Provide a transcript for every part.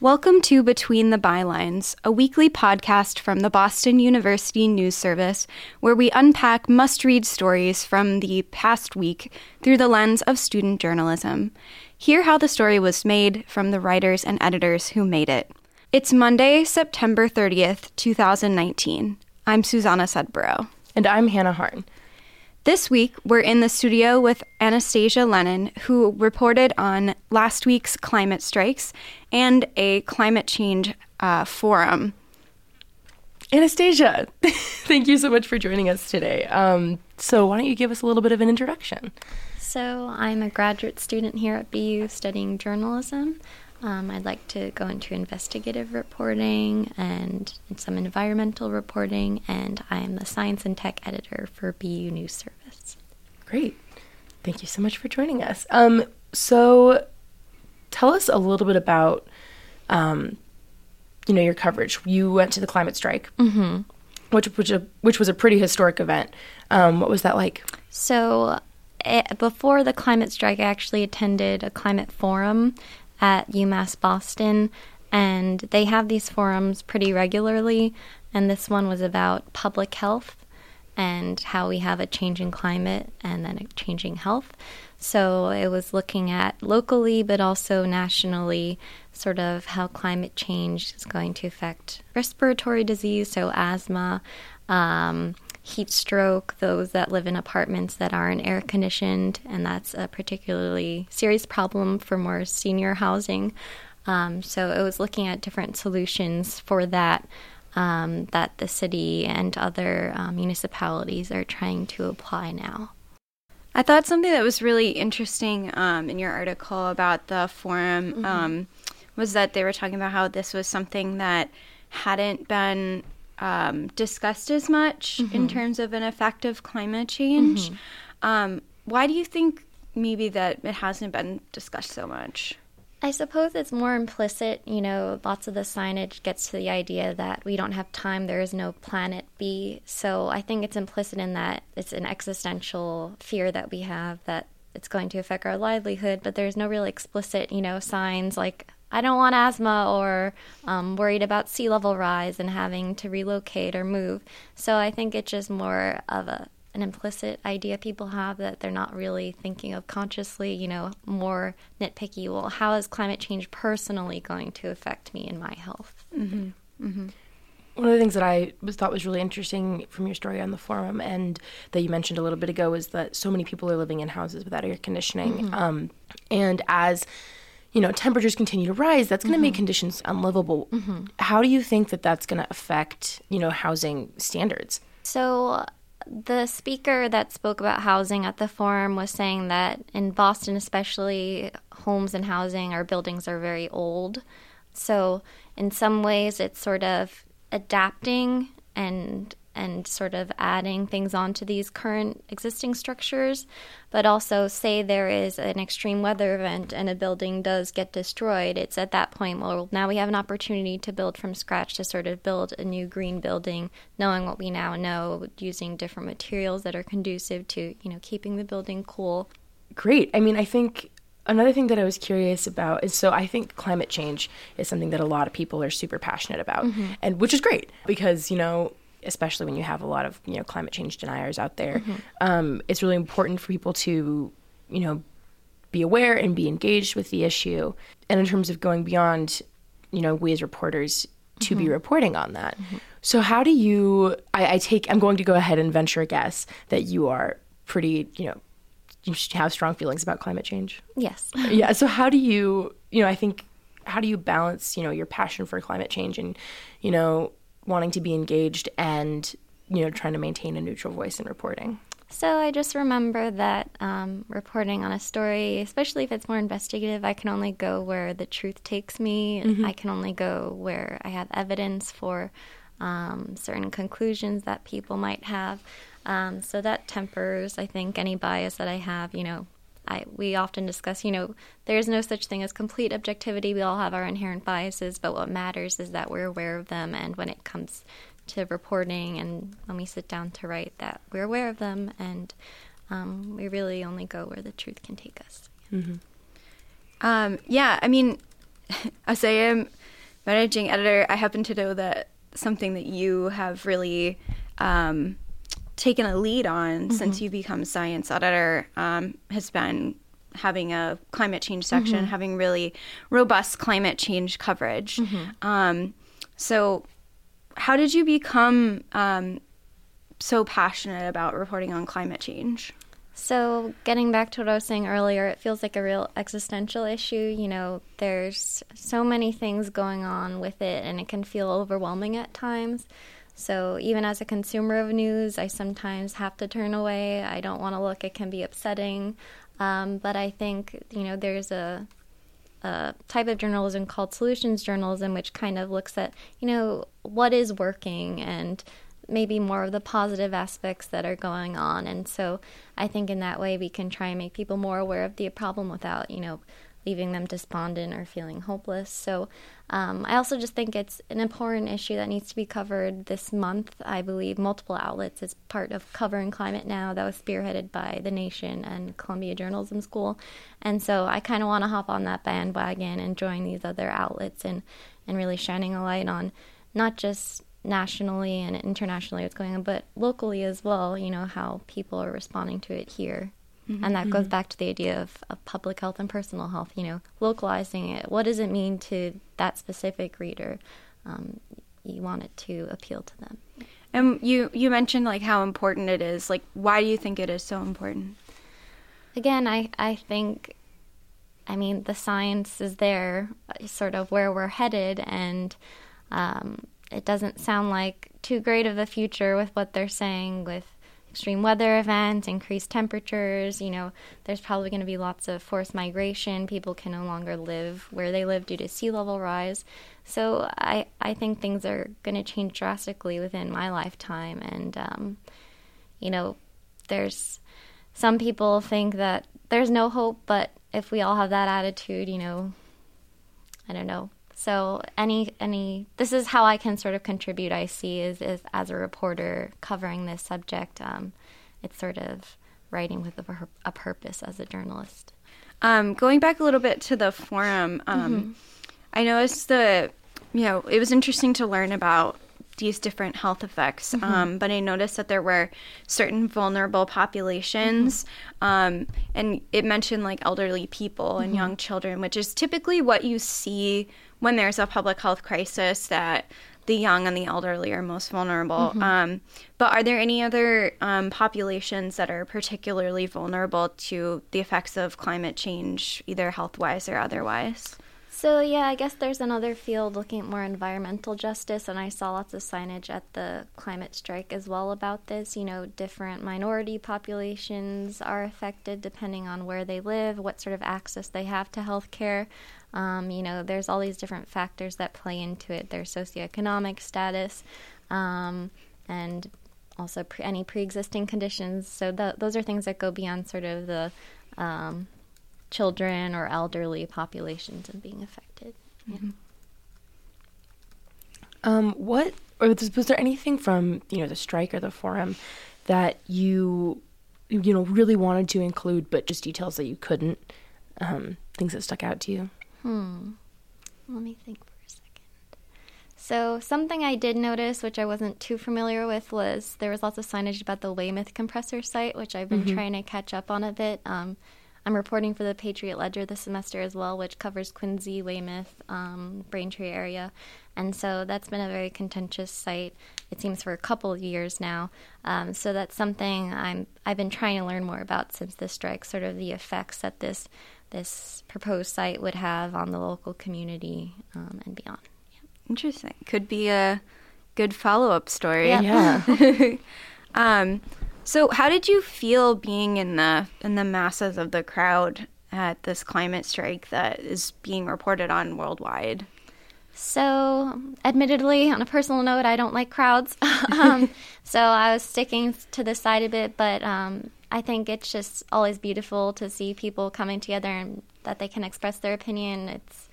Welcome to Between the Bylines, a weekly podcast from the Boston University News Service, where we unpack must read stories from the past week through the lens of student journalism. Hear how the story was made from the writers and editors who made it. It's Monday, September 30th, 2019. I'm Susanna Sudborough. And I'm Hannah Harn. This week, we're in the studio with Anastasia Lennon, who reported on last week's climate strikes and a climate change uh, forum. Anastasia, thank you so much for joining us today. Um, so, why don't you give us a little bit of an introduction? So, I'm a graduate student here at BU studying journalism. Um, I'd like to go into investigative reporting and some environmental reporting, and I am the science and tech editor for BU News Service. Great. Thank you so much for joining us. Um, so, tell us a little bit about, um, you know, your coverage. You went to the climate strike, mm-hmm. which which which was a pretty historic event. Um, what was that like? So, eh, before the climate strike, I actually attended a climate forum at UMass Boston, and they have these forums pretty regularly. And this one was about public health and how we have a changing climate and then a changing health. So it was looking at locally, but also nationally, sort of how climate change is going to affect respiratory disease, so asthma. Um, heat stroke, those that live in apartments that aren't air conditioned, and that's a particularly serious problem for more senior housing. Um, so it was looking at different solutions for that um, that the city and other um, municipalities are trying to apply now. I thought something that was really interesting um, in your article about the forum mm-hmm. Um, was that they were talking about how this was something that hadn't been um, discussed as much mm-hmm. in terms of an effective climate change. Mm-hmm. Um, why do you think maybe that it hasn't been discussed so much? I suppose it's more implicit. You know, lots of the signage gets to the idea that we don't have time, there is no planet B. So I think it's implicit in that it's an existential fear that we have that it's going to affect our livelihood, but there's no real explicit, you know, signs like I don't want asthma or um, worried about sea level rise and having to relocate or move. So I think it's just more of a an implicit idea people have that they're not really thinking of consciously, you know, more nitpicky. Well, how is climate change personally going to affect me and my health? Mm-hmm. Mm-hmm. One of the things that I was, thought was really interesting from your story on the forum and that you mentioned a little bit ago is that so many people are living in houses without air conditioning. Mm-hmm. Um, and as you know temperatures continue to rise that's going to mm-hmm. make conditions unlivable mm-hmm. how do you think that that's going to affect you know housing standards so the speaker that spoke about housing at the forum was saying that in Boston, especially, homes and housing, our buildings are very old. So, in some ways, it's sort of adapting and and sort of adding things onto these current existing structures, but also say there is an extreme weather event and a building does get destroyed, it's at that point, well, now we have an opportunity to build from scratch to sort of build a new green building, knowing what we now know, using different materials that are conducive to, you know, keeping the building cool. Great. I mean, I think another thing that I was curious about is so I think climate change is something that a lot of people are super passionate about, mm-hmm. and which is great because you know especially when you have a lot of you know climate change deniers out there. Mm-hmm. Um, it's really important for people to you know be aware and be engaged with the issue. And in terms of going beyond, you know, we as reporters to mm-hmm. be reporting on that. Mm-hmm. So how do you? I, I take. I'm going to go ahead and venture a guess that you are pretty. You know, you have strong feelings about climate change. Yes. yeah. So how do you? You know, I think how do you balance you know your passion for climate change and you know wanting to be engaged and you know trying to maintain a neutral voice in reporting so I just remember that um, reporting on a story, especially if it's more investigative, I can only go where the truth takes me. Mm-hmm. I can only go where I have evidence for um, certain conclusions that people might have. Um, so that tempers, I think, any bias that I have. You know, I we often discuss, you know, there's no such thing as complete objectivity. We all have our inherent biases, but what matters is that we're aware of them, and when it comes to reporting and when we sit down to write, that we're aware of them, and um, we really only go where the truth can take us. Mm-hmm. Um, yeah, I mean, as I am managing editor, I happen to know that something that you have really um, taken a lead on mm-hmm. since you become science editor um, has been having a climate change section, mm-hmm. having really robust climate change coverage. Mm-hmm. Um, so, how did you become um, so passionate about reporting on climate change? So, getting back to what I was saying earlier, it feels like a real existential issue. You know, there's so many things going on with it, and it can feel overwhelming at times. So, even as a consumer of news, I sometimes have to turn away. I don't want to look, it can be upsetting. Um, but I think, you know, there's a, a type of journalism called solutions journalism, which kind of looks at, you know, what is working and maybe more of the positive aspects that are going on. And so I think in that way we can try and make people more aware of the problem without, you know, leaving them despondent or feeling hopeless. So um, I also just think it's an important issue that needs to be covered this month. I believe multiple outlets as part of Covering Climate Now that was spearheaded by The Nation and Columbia Journalism School. And so I kind of want to hop on that bandwagon and join these other outlets and, and really shining a light on not just nationally and internationally what's going on, but locally as well, you know, how people are responding to it here. Mm-hmm. And that mm-hmm. goes back to the idea of, of public health and personal health, you know, localizing it. What does it mean to that specific reader? Um, you want it to appeal to them. And you, you mentioned like how important it is. Like, why do you think it is so important? Again, I, I think, I mean, the science is there, sort of where we're headed, and um, it doesn't sound like too great of a future with what they're saying with extreme weather events, increased temperatures. You know, there's probably going to be lots of forced migration. People can no longer live where they live due to sea level rise. So I, I think things are going to change drastically within my lifetime. And, um, you know, there's some people think that there's no hope, but if we all have that attitude, you know, I don't know, so any any this is how I can sort of contribute. I see is is as a reporter covering this subject. Um, it's sort of writing with a, a purpose as a journalist. Um, going back a little bit to the forum, um, mm-hmm. I noticed the you know it was interesting to learn about these different health effects. Mm-hmm. Um, but I noticed that there were certain vulnerable populations, mm-hmm. um, and it mentioned like elderly people and mm-hmm. young children, which is typically what you see when there's a public health crisis. That the young and the elderly are most vulnerable. Mm-hmm. Um, but are there any other um, populations that are particularly vulnerable to the effects of climate change, either health wise or otherwise? So, yeah, I guess there's another field looking at more environmental justice, and I saw lots of signage at the climate strike as well about this. You know, different minority populations are affected depending on where they live, what sort of access they have to health care. Um, you know, there's all these different factors that play into it their socioeconomic status, um, and also pre- any pre existing conditions. So, th- those are things that go beyond sort of the um, children or elderly populations and being affected. Mm-hmm. Um, what or was, was there anything from you know the strike or the forum that you you know really wanted to include, but just details that you couldn't? Um, things that stuck out to you. Hmm. Let me think for a second. So something I did notice, which I wasn't too familiar with, was there was lots of signage about the Weymouth compressor site, which I've been mm-hmm. trying to catch up on a bit. Um, I'm reporting for the Patriot Ledger this semester as well, which covers Quincy, Weymouth, um, Braintree area. And so that's been a very contentious site, it seems, for a couple of years now. Um, so that's something I'm, I've been trying to learn more about since the strike, sort of the effects that this, this proposed site would have on the local community um, and beyond. Yeah. Interesting. Could be a good follow up story. Yeah. yeah. so, how did you feel being in the in the masses of the crowd at this climate strike that is being reported on worldwide? So, admittedly, on a personal note, I don't like crowds. um, so I was sticking to the side a bit, but um, I think it's just always beautiful to see people coming together and that they can express their opinion. It's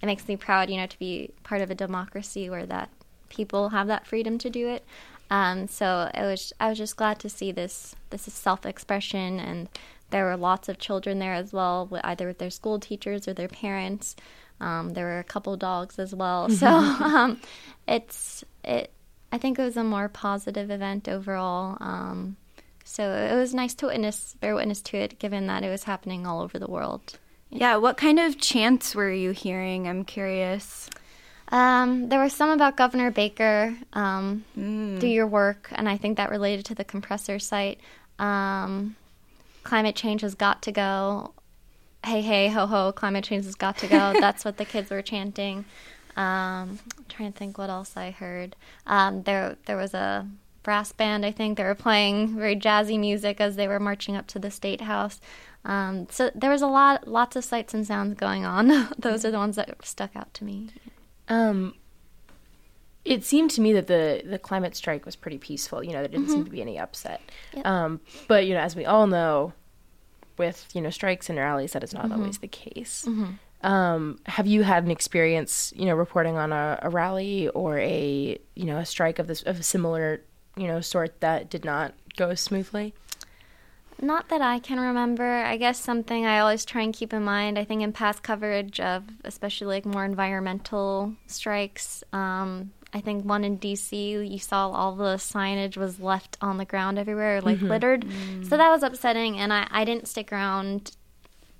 it makes me proud, you know, to be part of a democracy where that people have that freedom to do it. Um, so it was I was just glad to see this this self expression and there were lots of children there as well, either with their school teachers or their parents. Um, there were a couple dogs as well, so um, it's it. I think it was a more positive event overall. Um, so it was nice to witness, bear witness to it, given that it was happening all over the world. Yeah, what kind of chants were you hearing? I'm curious. Um, there was some about Governor Baker, um, mm. do your work, and I think that related to the compressor site. Um, climate change has got to go. Hey, hey, ho, ho, climate change has got to go. That's what the kids were chanting. Um, I'm trying to think what else I heard. Um, there, there was a brass band. I think they were playing very jazzy music as they were marching up to the state house. Um, so there was a lot, lots of sights and sounds going on. Those are the ones that stuck out to me. Um, it seemed to me that the the climate strike was pretty peaceful. You know, there didn't mm-hmm. seem to be any upset. Yep. Um, but you know, as we all know, with you know strikes and rallies, that is not mm-hmm. always the case. Mm-hmm. Um, have you had an experience, you know, reporting on a, a, rally or a you know a strike of this of a similar you know sort that did not go smoothly? Not that I can remember. I guess something I always try and keep in mind. I think in past coverage of especially like more environmental strikes, um, I think one in DC, you saw all the signage was left on the ground everywhere, like mm-hmm. littered. Mm. So that was upsetting, and I, I didn't stick around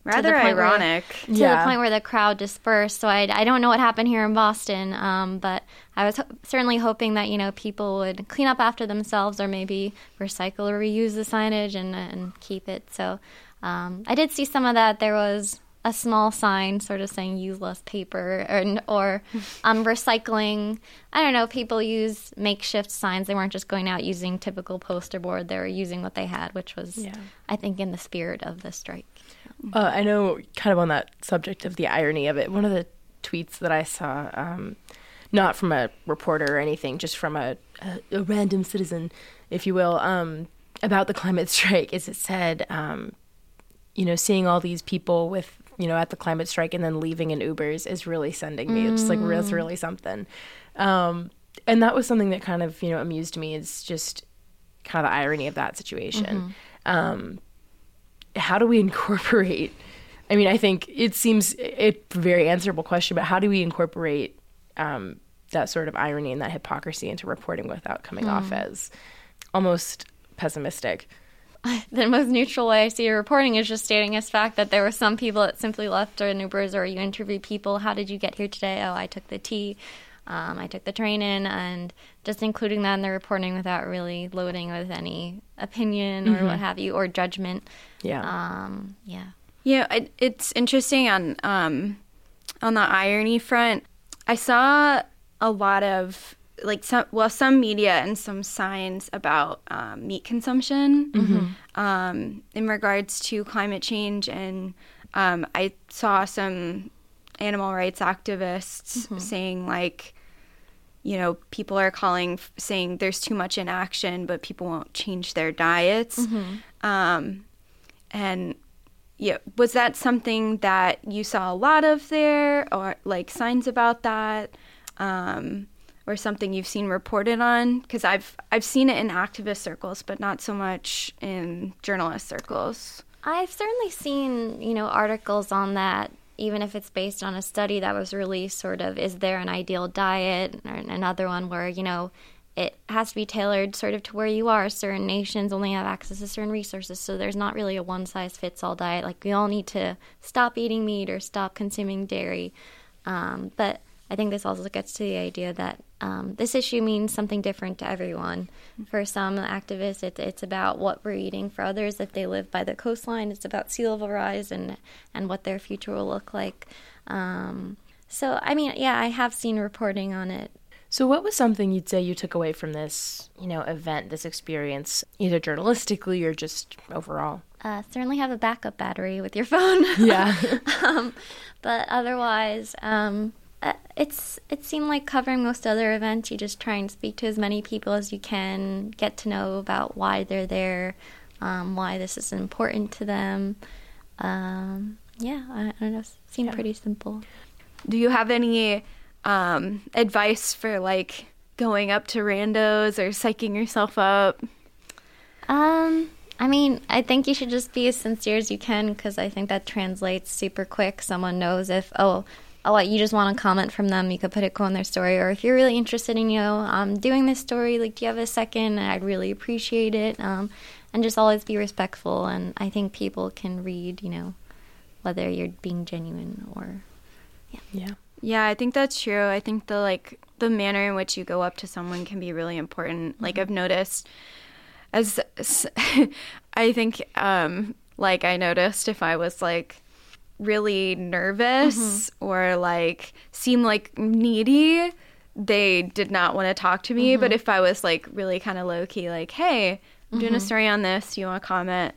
Rather ironic. Where, to yeah. the point where the crowd dispersed. So I, I don't know what happened here in Boston, um, but I was ho- certainly hoping that you know people would clean up after themselves or maybe recycle or reuse the signage and, and keep it. So um, I did see some of that. There was a small sign sort of saying use less paper or, or um, recycling. I don't know, people use makeshift signs. They weren't just going out using typical poster board. They were using what they had, which was, yeah. I think, in the spirit of the strike. Uh, I know, kind of on that subject of the irony of it, one of the tweets that I saw, um, not from a reporter or anything, just from a, a, a random citizen, if you will, um, about the climate strike, is it said, um, you know, seeing all these people with, you know, at the climate strike and then leaving in Ubers is really sending me. Mm. It's like, that's really something. Um, and that was something that kind of, you know, amused me is just kind of the irony of that situation. Mm-hmm. How do we incorporate? I mean, I think it seems a very answerable question, but how do we incorporate um, that sort of irony and that hypocrisy into reporting without coming mm. off as almost pessimistic? The most neutral way I see reporting is just stating as fact that there were some people that simply left or Ubers or you interview people. How did you get here today? Oh, I took the T. Um, I took the train in and just including that in the reporting without really loading with any opinion or mm-hmm. what have you or judgment. Yeah. Um, yeah. Yeah, it, it's interesting on um, on the irony front. I saw a lot of like some well some media and some signs about um, meat consumption mm-hmm. um, in regards to climate change and um, I saw some animal rights activists mm-hmm. saying like you know, people are calling saying there's too much inaction, but people won't change their diets. Mm-hmm. Um, and yeah, was that something that you saw a lot of there, or like signs about that, um, or something you've seen reported on? Because I've I've seen it in activist circles, but not so much in journalist circles. I've certainly seen you know articles on that even if it's based on a study that was released, sort of, is there an ideal diet? Or another one where, you know, it has to be tailored sort of to where you are. Certain nations only have access to certain resources, so there's not really a one size fits all diet. Like, we all need to stop eating meat or stop consuming dairy. Um, but I think this also gets to the idea that um, this issue means something different to everyone. For some activists, it, it's about what we're eating. For others, if they live by the coastline, it's about sea level rise and and what their future will look like. Um, so, I mean, yeah, I have seen reporting on it. So, what was something you'd say you took away from this, you know, event, this experience, either journalistically or just overall? Uh, certainly have a backup battery with your phone. Yeah. um, but otherwise, um, uh, it's it seemed like covering most other events. You just try and speak to as many people as you can, get to know about why they're there, um, why this is important to them. Um, yeah, I, I, don't know. Seemed yeah. pretty simple. Do you have any um, advice for like going up to randos or psyching yourself up? Um, I mean, I think you should just be as sincere as you can because I think that translates super quick. Someone knows if, oh, oh, you just want a comment from them, you could put a quote in their story. Or if you're really interested in, you know, um, doing this story, like, do you have a second? I'd really appreciate it. Um, and just always be respectful. And I think people can read, you know, whether you're being genuine or, yeah. Yeah. Yeah, I think that's true. I think the like the manner in which you go up to someone can be really important. Mm-hmm. Like I've noticed as I think um like I noticed if I was like really nervous mm-hmm. or like seem like needy, they did not want to talk to me. Mm-hmm. But if I was like really kind of low key, like, hey, I'm doing a mm-hmm. story on this, you want to comment?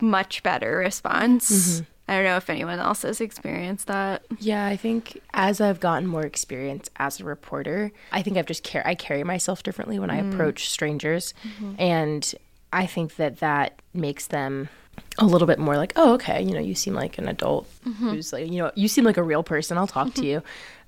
Much better response. Mm-hmm. I don't know if anyone else has experienced that. Yeah, I think as I've gotten more experience as a reporter, I think I've just car- I carry myself differently when mm. I approach strangers, mm-hmm. and I think that that makes them a little bit more like, oh, okay, you know, you seem like an adult mm-hmm. who's like, you know, you seem like a real person. I'll talk to you.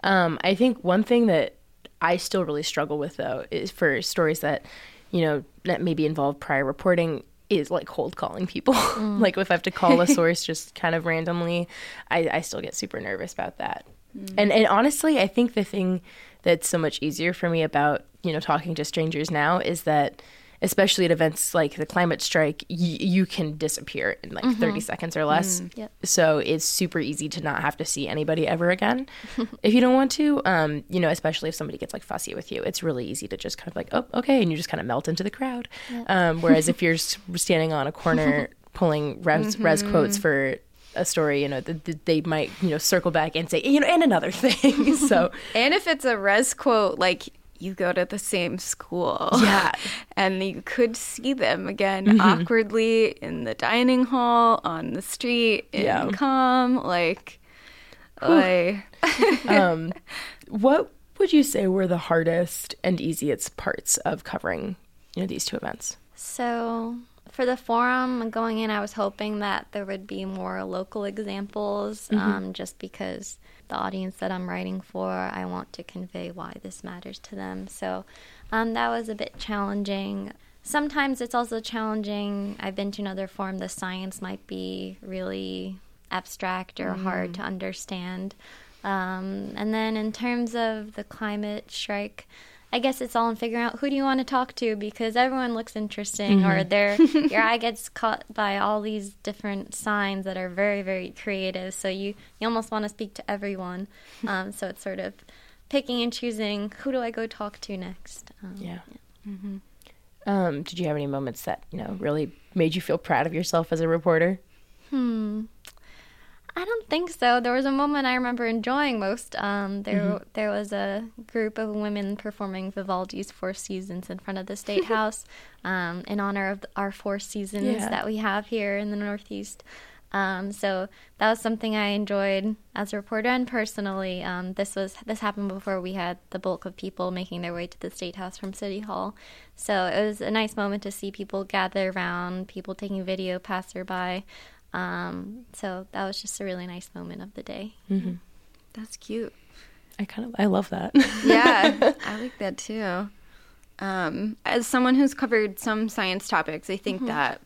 Um, I think one thing that I still really struggle with though is for stories that, you know, that maybe involve prior reporting is like cold calling people. Mm. like if I have to call a source just kind of randomly, I, I still get super nervous about that. Mm. And and honestly, I think the thing that's so much easier for me about you know talking to strangers now is that especially at events like the climate strike, y- you can disappear in like mm-hmm. 30 seconds or less. Mm, yep. So it's super easy to not have to see anybody ever again if you don't want to. Um, you know, especially if somebody gets like fussy with you, it's really easy to just kind of like, oh, okay. And you just kind of melt into the crowd. Yep. Um, whereas if you're standing on a corner pulling res, mm-hmm. res quotes for a story, you know, the, the, they might, you know, circle back and say, you know, and another thing. so, and if it's a res quote, like you go to the same school. Yeah. and you could see them again mm-hmm. awkwardly in the dining hall, on the street, in yeah. COM. Like, um, what would you say were the hardest and easiest parts of covering, you know, these two events? So for the forum going in, I was hoping that there would be more local examples, mm-hmm. um, just because the audience that I'm writing for, I want to convey why this matters to them. So um, that was a bit challenging. Sometimes it's also challenging. I've been to another forum, the science might be really abstract or mm. hard to understand. Um, and then in terms of the climate strike, I guess it's all in figuring out who do you want to talk to because everyone looks interesting mm-hmm. or their your eye gets caught by all these different signs that are very very creative. So you you almost want to speak to everyone. Um, so it's sort of picking and choosing who do I go talk to next. Um, yeah. yeah. Mm-hmm. Um, did you have any moments that you know really made you feel proud of yourself as a reporter? Hmm. I don't think so. There was a moment I remember enjoying most. Um, there, mm-hmm. there was a group of women performing Vivaldi's Four Seasons in front of the State House um, in honor of our four seasons yeah. that we have here in the Northeast. Um, so that was something I enjoyed as a reporter and personally. Um, this was this happened before we had the bulk of people making their way to the state house from City Hall. So it was a nice moment to see people gather around, people taking video, passerby. Um, so that was just a really nice moment of the day. Mm-hmm. That's cute. I kind of I love that. yeah, I like that too. Um, as someone who's covered some science topics, I think mm-hmm. that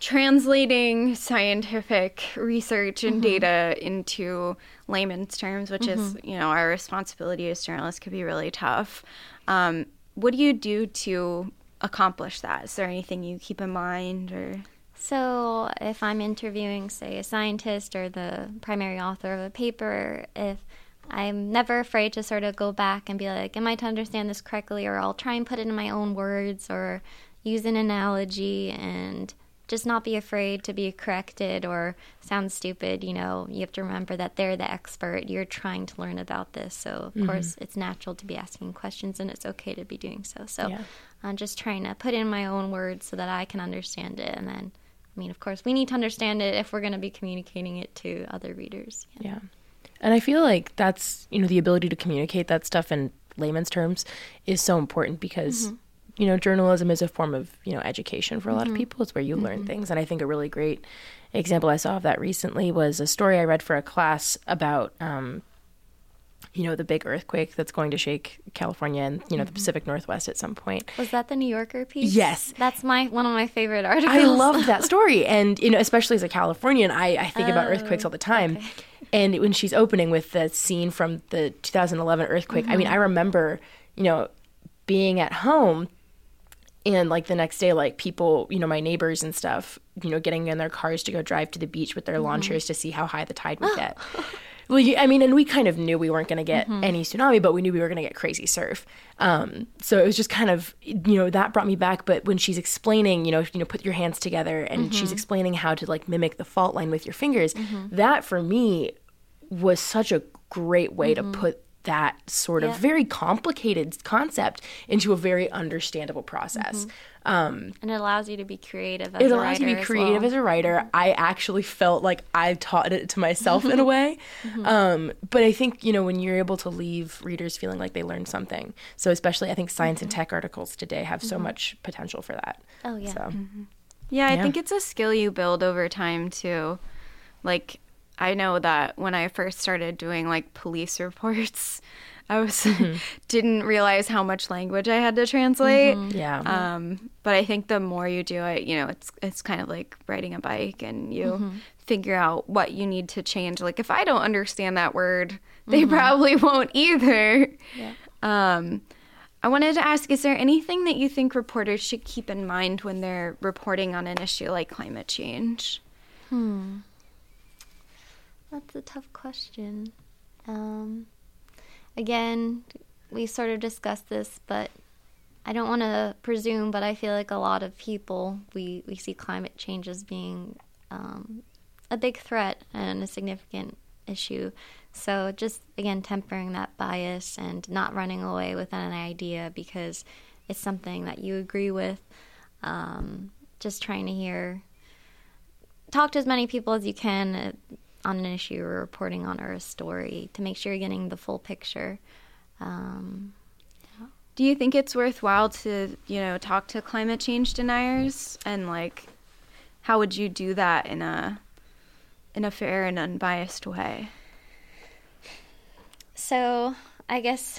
translating scientific research and mm-hmm. data into layman's terms, which is mm-hmm. you know our responsibility as journalists, could be really tough. Um, what do you do to accomplish that? Is there anything you keep in mind or? So, if I'm interviewing, say, a scientist or the primary author of a paper, if I'm never afraid to sort of go back and be like, Am I to understand this correctly? Or I'll try and put it in my own words or use an analogy and just not be afraid to be corrected or sound stupid. You know, you have to remember that they're the expert. You're trying to learn about this. So, of mm-hmm. course, it's natural to be asking questions and it's okay to be doing so. So, yeah. I'm just trying to put in my own words so that I can understand it and then I mean, of course, we need to understand it if we're going to be communicating it to other readers. Yeah. yeah. And I feel like that's, you know, the ability to communicate that stuff in layman's terms is so important because mm-hmm. you know, journalism is a form of, you know, education for a lot of people. It's where you learn things. And I think a really great example I saw of that recently was a story I read for a class about, um, you know, the big earthquake that's going to shake California and, you know, the mm-hmm. Pacific Northwest at some point. Was that the New Yorker piece? Yes. That's my one of my favorite articles. I love that story. And, you know, especially as a Californian, I, I think about oh, earthquakes all the time. And when she's opening with the scene from the 2011 earthquake, I mean, mm-hmm. I remember, you know, being at home and like the next day, like people, you know, my neighbors and stuff, you know, getting in their cars to go drive to the beach with their mm-hmm. lawn chairs to see how high the tide would get. Well, you- I mean, and we kind of knew we weren't going to get mm-hmm. any tsunami, but we knew we were going to get crazy surf. Um, so it was just kind of, you know, that brought me back. But when she's explaining, you know, you know, put your hands together, and she's mm-hmm. explaining how to like mimic the fault line with your fingers, mm-hmm. that for me was such a great way to put that sort of very complicated concept into a very understandable process. Mm-hmm. Um, and it allows you to be creative as it a allows writer you to be as creative well. as a writer. Mm-hmm. I actually felt like I taught it to myself in a way. Mm-hmm. Um, but I think, you know, when you're able to leave readers feeling like they learned something. So especially I think science and tech articles today have so much potential for that. Oh, yeah. So Yeah, I Yeah. think it's a skill you build over time too. Like I know that when I first started doing like police reports, I was didn't realize how much language I had to translate. yeah. Um, but I think the more you do it, you know, it's it's kind of like riding a bike, and you figure out what you need to change. Like if I don't understand that word, they probably won't either. Yeah. Um, I wanted to ask: Is there anything that you think reporters should keep in mind when they're reporting on an issue like climate change? Hmm. That's a tough question. Um, again, we sort of discussed this, but I don't want to presume, but I feel like a lot of people, we, we see climate change as being um, a big threat and a significant issue. So just, again, tempering that bias and not running away with an idea because it's something that you agree with. Um, just trying to hear talk to as many people as you can on an issue you're reporting on or a story to make sure you're getting the full picture. Um, Do you think it's worthwhile to, you know, talk to climate change deniers and like how would you do that in a in a fair and unbiased way? so I guess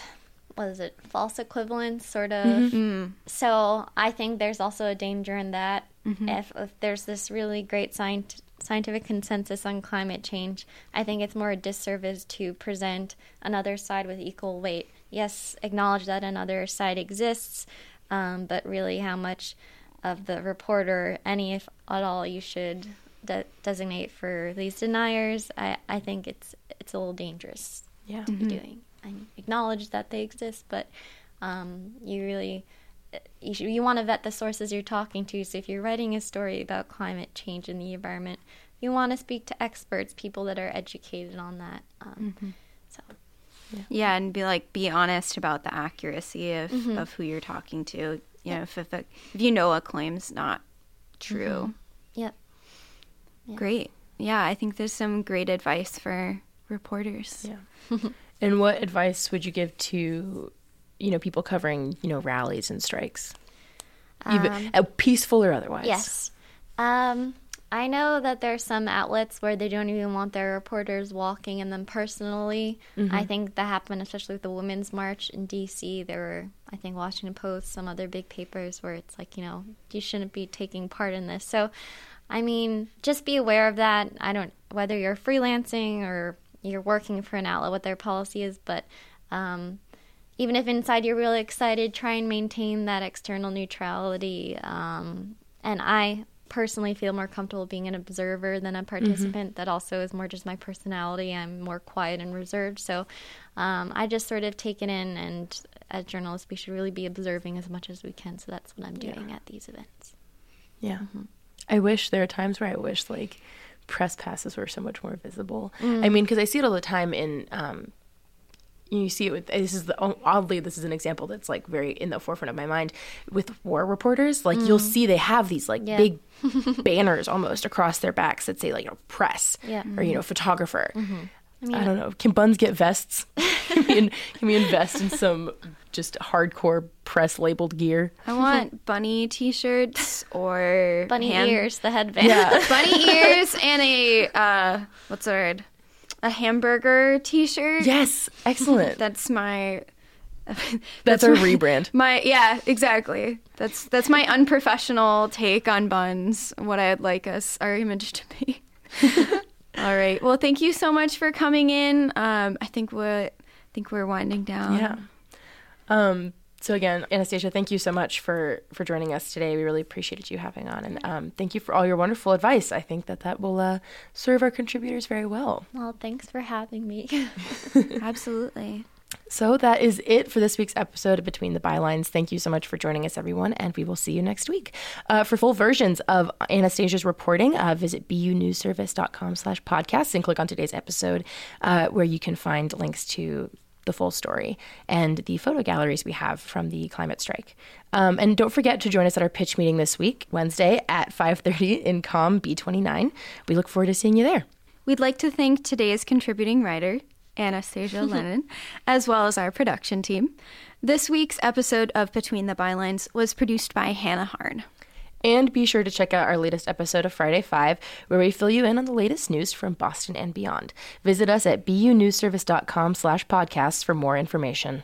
what is it? False equivalence, sort of. Mm-hmm, mm-hmm. So I think there's also a danger in that. Mm-hmm. If, if there's this really great scient- scientific consensus on climate change, I think it's more a disservice to present another side with equal weight. Yes, acknowledge that another side exists, um, but really how much of the reporter, any if at all, you should de- designate for these deniers. I, I think it's it's a little dangerous yeah. to be doing. I acknowledge that they exist, but um, you really you, should, you want to vet the sources you're talking to. So if you're writing a story about climate change in the environment, you want to speak to experts, people that are educated on that. Um, mm-hmm. So Yeah, and be like be honest about the accuracy of, mm-hmm. of who you're talking to. You know, if if, a, if you know a claim's not true. Mm-hmm. yep. Yeah. Great. Yeah, I think there's some great advice for reporters. Yeah. and what advice would you give to, you know, people covering, you know, rallies and strikes? Even, Um, uh, peaceful or otherwise? Yes. Um, I know that there's some outlets where they don't even want their reporters walking in them personally. I think that happened especially with the Women's March in D.C. There were, I think, Washington Post, some other big papers where it's like, you know, you shouldn't be taking part in this. So, I mean, just be aware of that. I don't, whether you're freelancing or you're working for an outlet, what their policy is, but um, even if inside you're really excited, try and maintain that external neutrality. Um, and I personally feel more comfortable being an observer than a participant. That also is more just my personality. I'm more quiet and reserved. So um, I just sort of take it in, and as journalists, we should really be observing as much as we can. So that's what I'm doing at these events. Yeah. I wish there are times where I wish like press passes were so much more visible. I mean, because I see it all the time in. Um, you see it with this is the oddly this is an example that's like very in the forefront of my mind with war reporters like you'll see they have these like Yeah. big banners almost across their backs that say like you know press Yeah. or you know photographer I mean, I don't know can buns get vests can, we, can we invest in some just hardcore press labeled gear. I want bunny t-shirts or Bunny hand- ears, the headband. Yeah. bunny ears, and a uh, what's the word? A hamburger t-shirt. Yes, excellent. That's my. That's our my- rebrand. My yeah, exactly. That's that's my unprofessional take on buns. What I'd like us our image to be. All right. Well, thank you so much for coming in. Um, I think we're I think we're winding down. Yeah. Um, so again, Anastasia, thank you so much for for joining us today. We really appreciated you having on, and um, thank you for all your wonderful advice. I think that that will uh, serve our contributors very well. Well, thanks for having me. Absolutely. So that is it for this week's episode of Between the Bylines. Thank you so much for joining us, everyone, and we will see you next week. Uh, for full versions of Anastasia's reporting, uh, visit bunewsservice.com slash podcasts and click on today's episode uh, where you can find links to the full story and the photo galleries we have from the climate strike. Um, and don't forget to join us at our pitch meeting this week, Wednesday at 5.30 in COM B29. We look forward to seeing you there. We'd like to thank today's contributing writer, Anastasia Lennon, as well as our production team. This week's episode of Between the Bylines was produced by Hannah Harn. And be sure to check out our latest episode of Friday 5, where we fill you in on the latest news from Boston and beyond. Visit us at bunewsservice.com slash podcasts for more information.